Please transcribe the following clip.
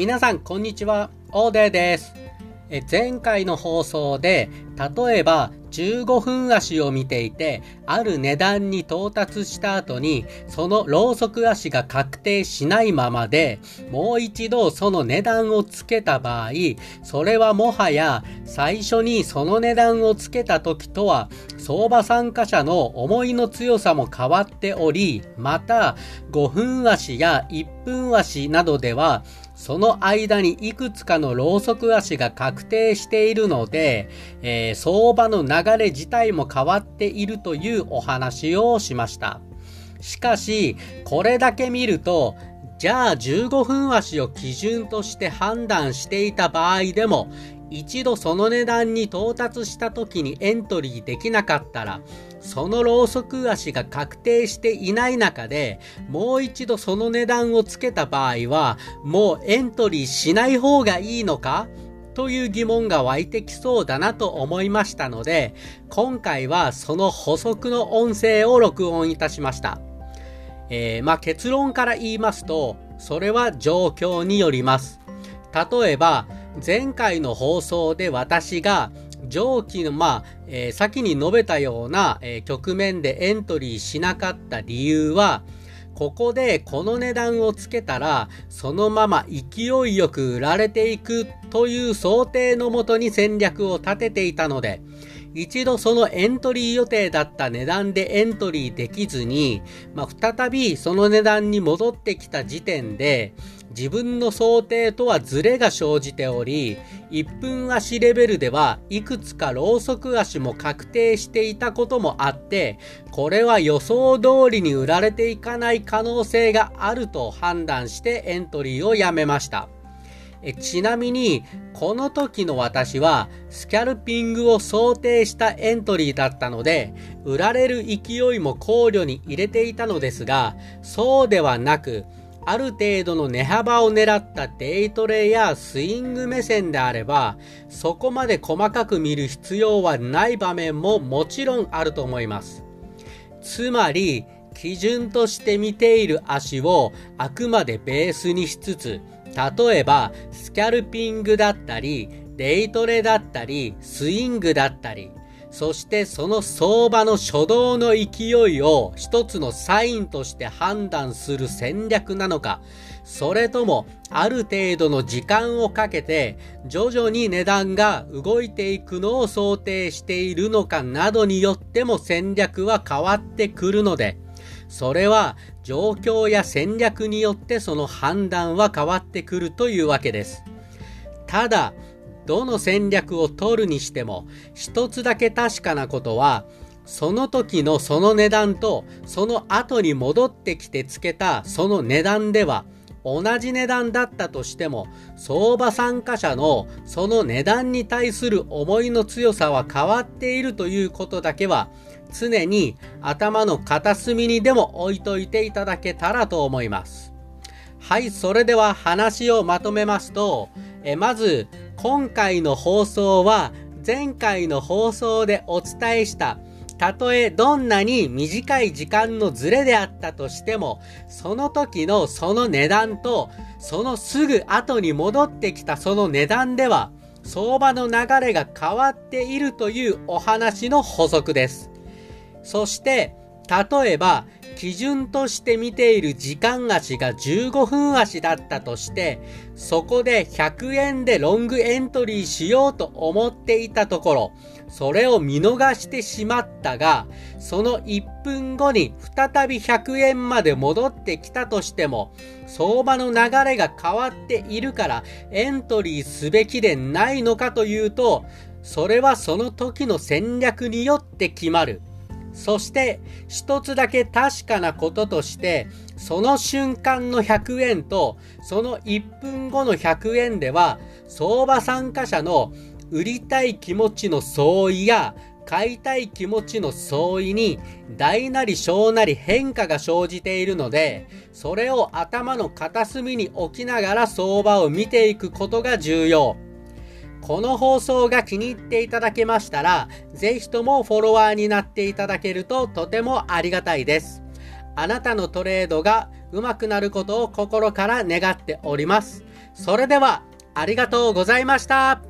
皆さん、こんにちは。オーデーです。え前回の放送で、例えば15分足を見ていて、ある値段に到達した後に、そのローソク足が確定しないままで、もう一度その値段をつけた場合、それはもはや最初にその値段をつけた時とは、相場参加者の思いの強さも変わっており、また5分足や1分足などでは、その間にいくつかのローソク足が確定しているので、えー、相場の流れ自体も変わっているというお話をしました。しかし、これだけ見ると、じゃあ15分足を基準として判断していた場合でも、一度その値段に到達した時にエントリーできなかったら、そのローソク足が確定していない中で、もう一度その値段をつけた場合は、もうエントリーしない方がいいのか？という疑問が湧いてきそうだなと思いましたので、今回はその補足の音声を録音いたしました。えー、まあ、結論から言いますと、それは状況によります。例えば、前回の放送で私が上記の、まあ、えー、先に述べたような、えー、局面でエントリーしなかった理由は、ここでこの値段をつけたら、そのまま勢いよく売られていくという想定のもとに戦略を立てていたので、一度そのエントリー予定だった値段でエントリーできずに、まあ、再びその値段に戻ってきた時点で、自分の想定とはズレが生じており、1分足レベルではいくつかローソク足も確定していたこともあって、これは予想通りに売られていかない可能性があると判断してエントリーをやめました。えちなみに、この時の私は、スキャルピングを想定したエントリーだったので、売られる勢いも考慮に入れていたのですが、そうではなく、ある程度の値幅を狙ったデイトレやスイング目線であれば、そこまで細かく見る必要はない場面ももちろんあると思います。つまり、基準として見ている足をあくまでベースにしつつ、例えば、スキャルピングだったり、デイトレだったり、スイングだったり、そしてその相場の初動の勢いを一つのサインとして判断する戦略なのか、それともある程度の時間をかけて徐々に値段が動いていくのを想定しているのかなどによっても戦略は変わってくるので、それは状況や戦略によってその判断は変わってくるというわけです。ただ、どの戦略を取るにしても、一つだけ確かなことは、その時のその値段と、その後に戻ってきてつけたその値段では、同じ値段だったとしても、相場参加者のその値段に対する思いの強さは変わっているということだけは、常に頭の片隅にでも置いといていただけたらと思います。はい、それでは話をまとめますと、えまず、今回の放送は前回の放送でお伝えしたたとえどんなに短い時間のズレであったとしても、その時のその値段と、そのすぐ後に戻ってきたその値段では、相場の流れが変わっているというお話の補足です。そして、例えば、基準として見ている時間足が15分足だったとして、そこで100円でロングエントリーしようと思っていたところ、それを見逃してしまったが、その1分後に再び100円まで戻ってきたとしても、相場の流れが変わっているからエントリーすべきでないのかというと、それはその時の戦略によって決まる。そして一つだけ確かなこととして、その瞬間の100円とその1分後の100円では相場参加者の売りたい気持ちの相違や買いたい気持ちの相違に大なり小なり変化が生じているので、それを頭の片隅に置きながら相場を見ていくことが重要。この放送が気に入っていただけましたら、ぜひともフォロワーになっていただけるととてもありがたいです。あなたのトレードが上手くなることを心から願っております。それでは、ありがとうございました。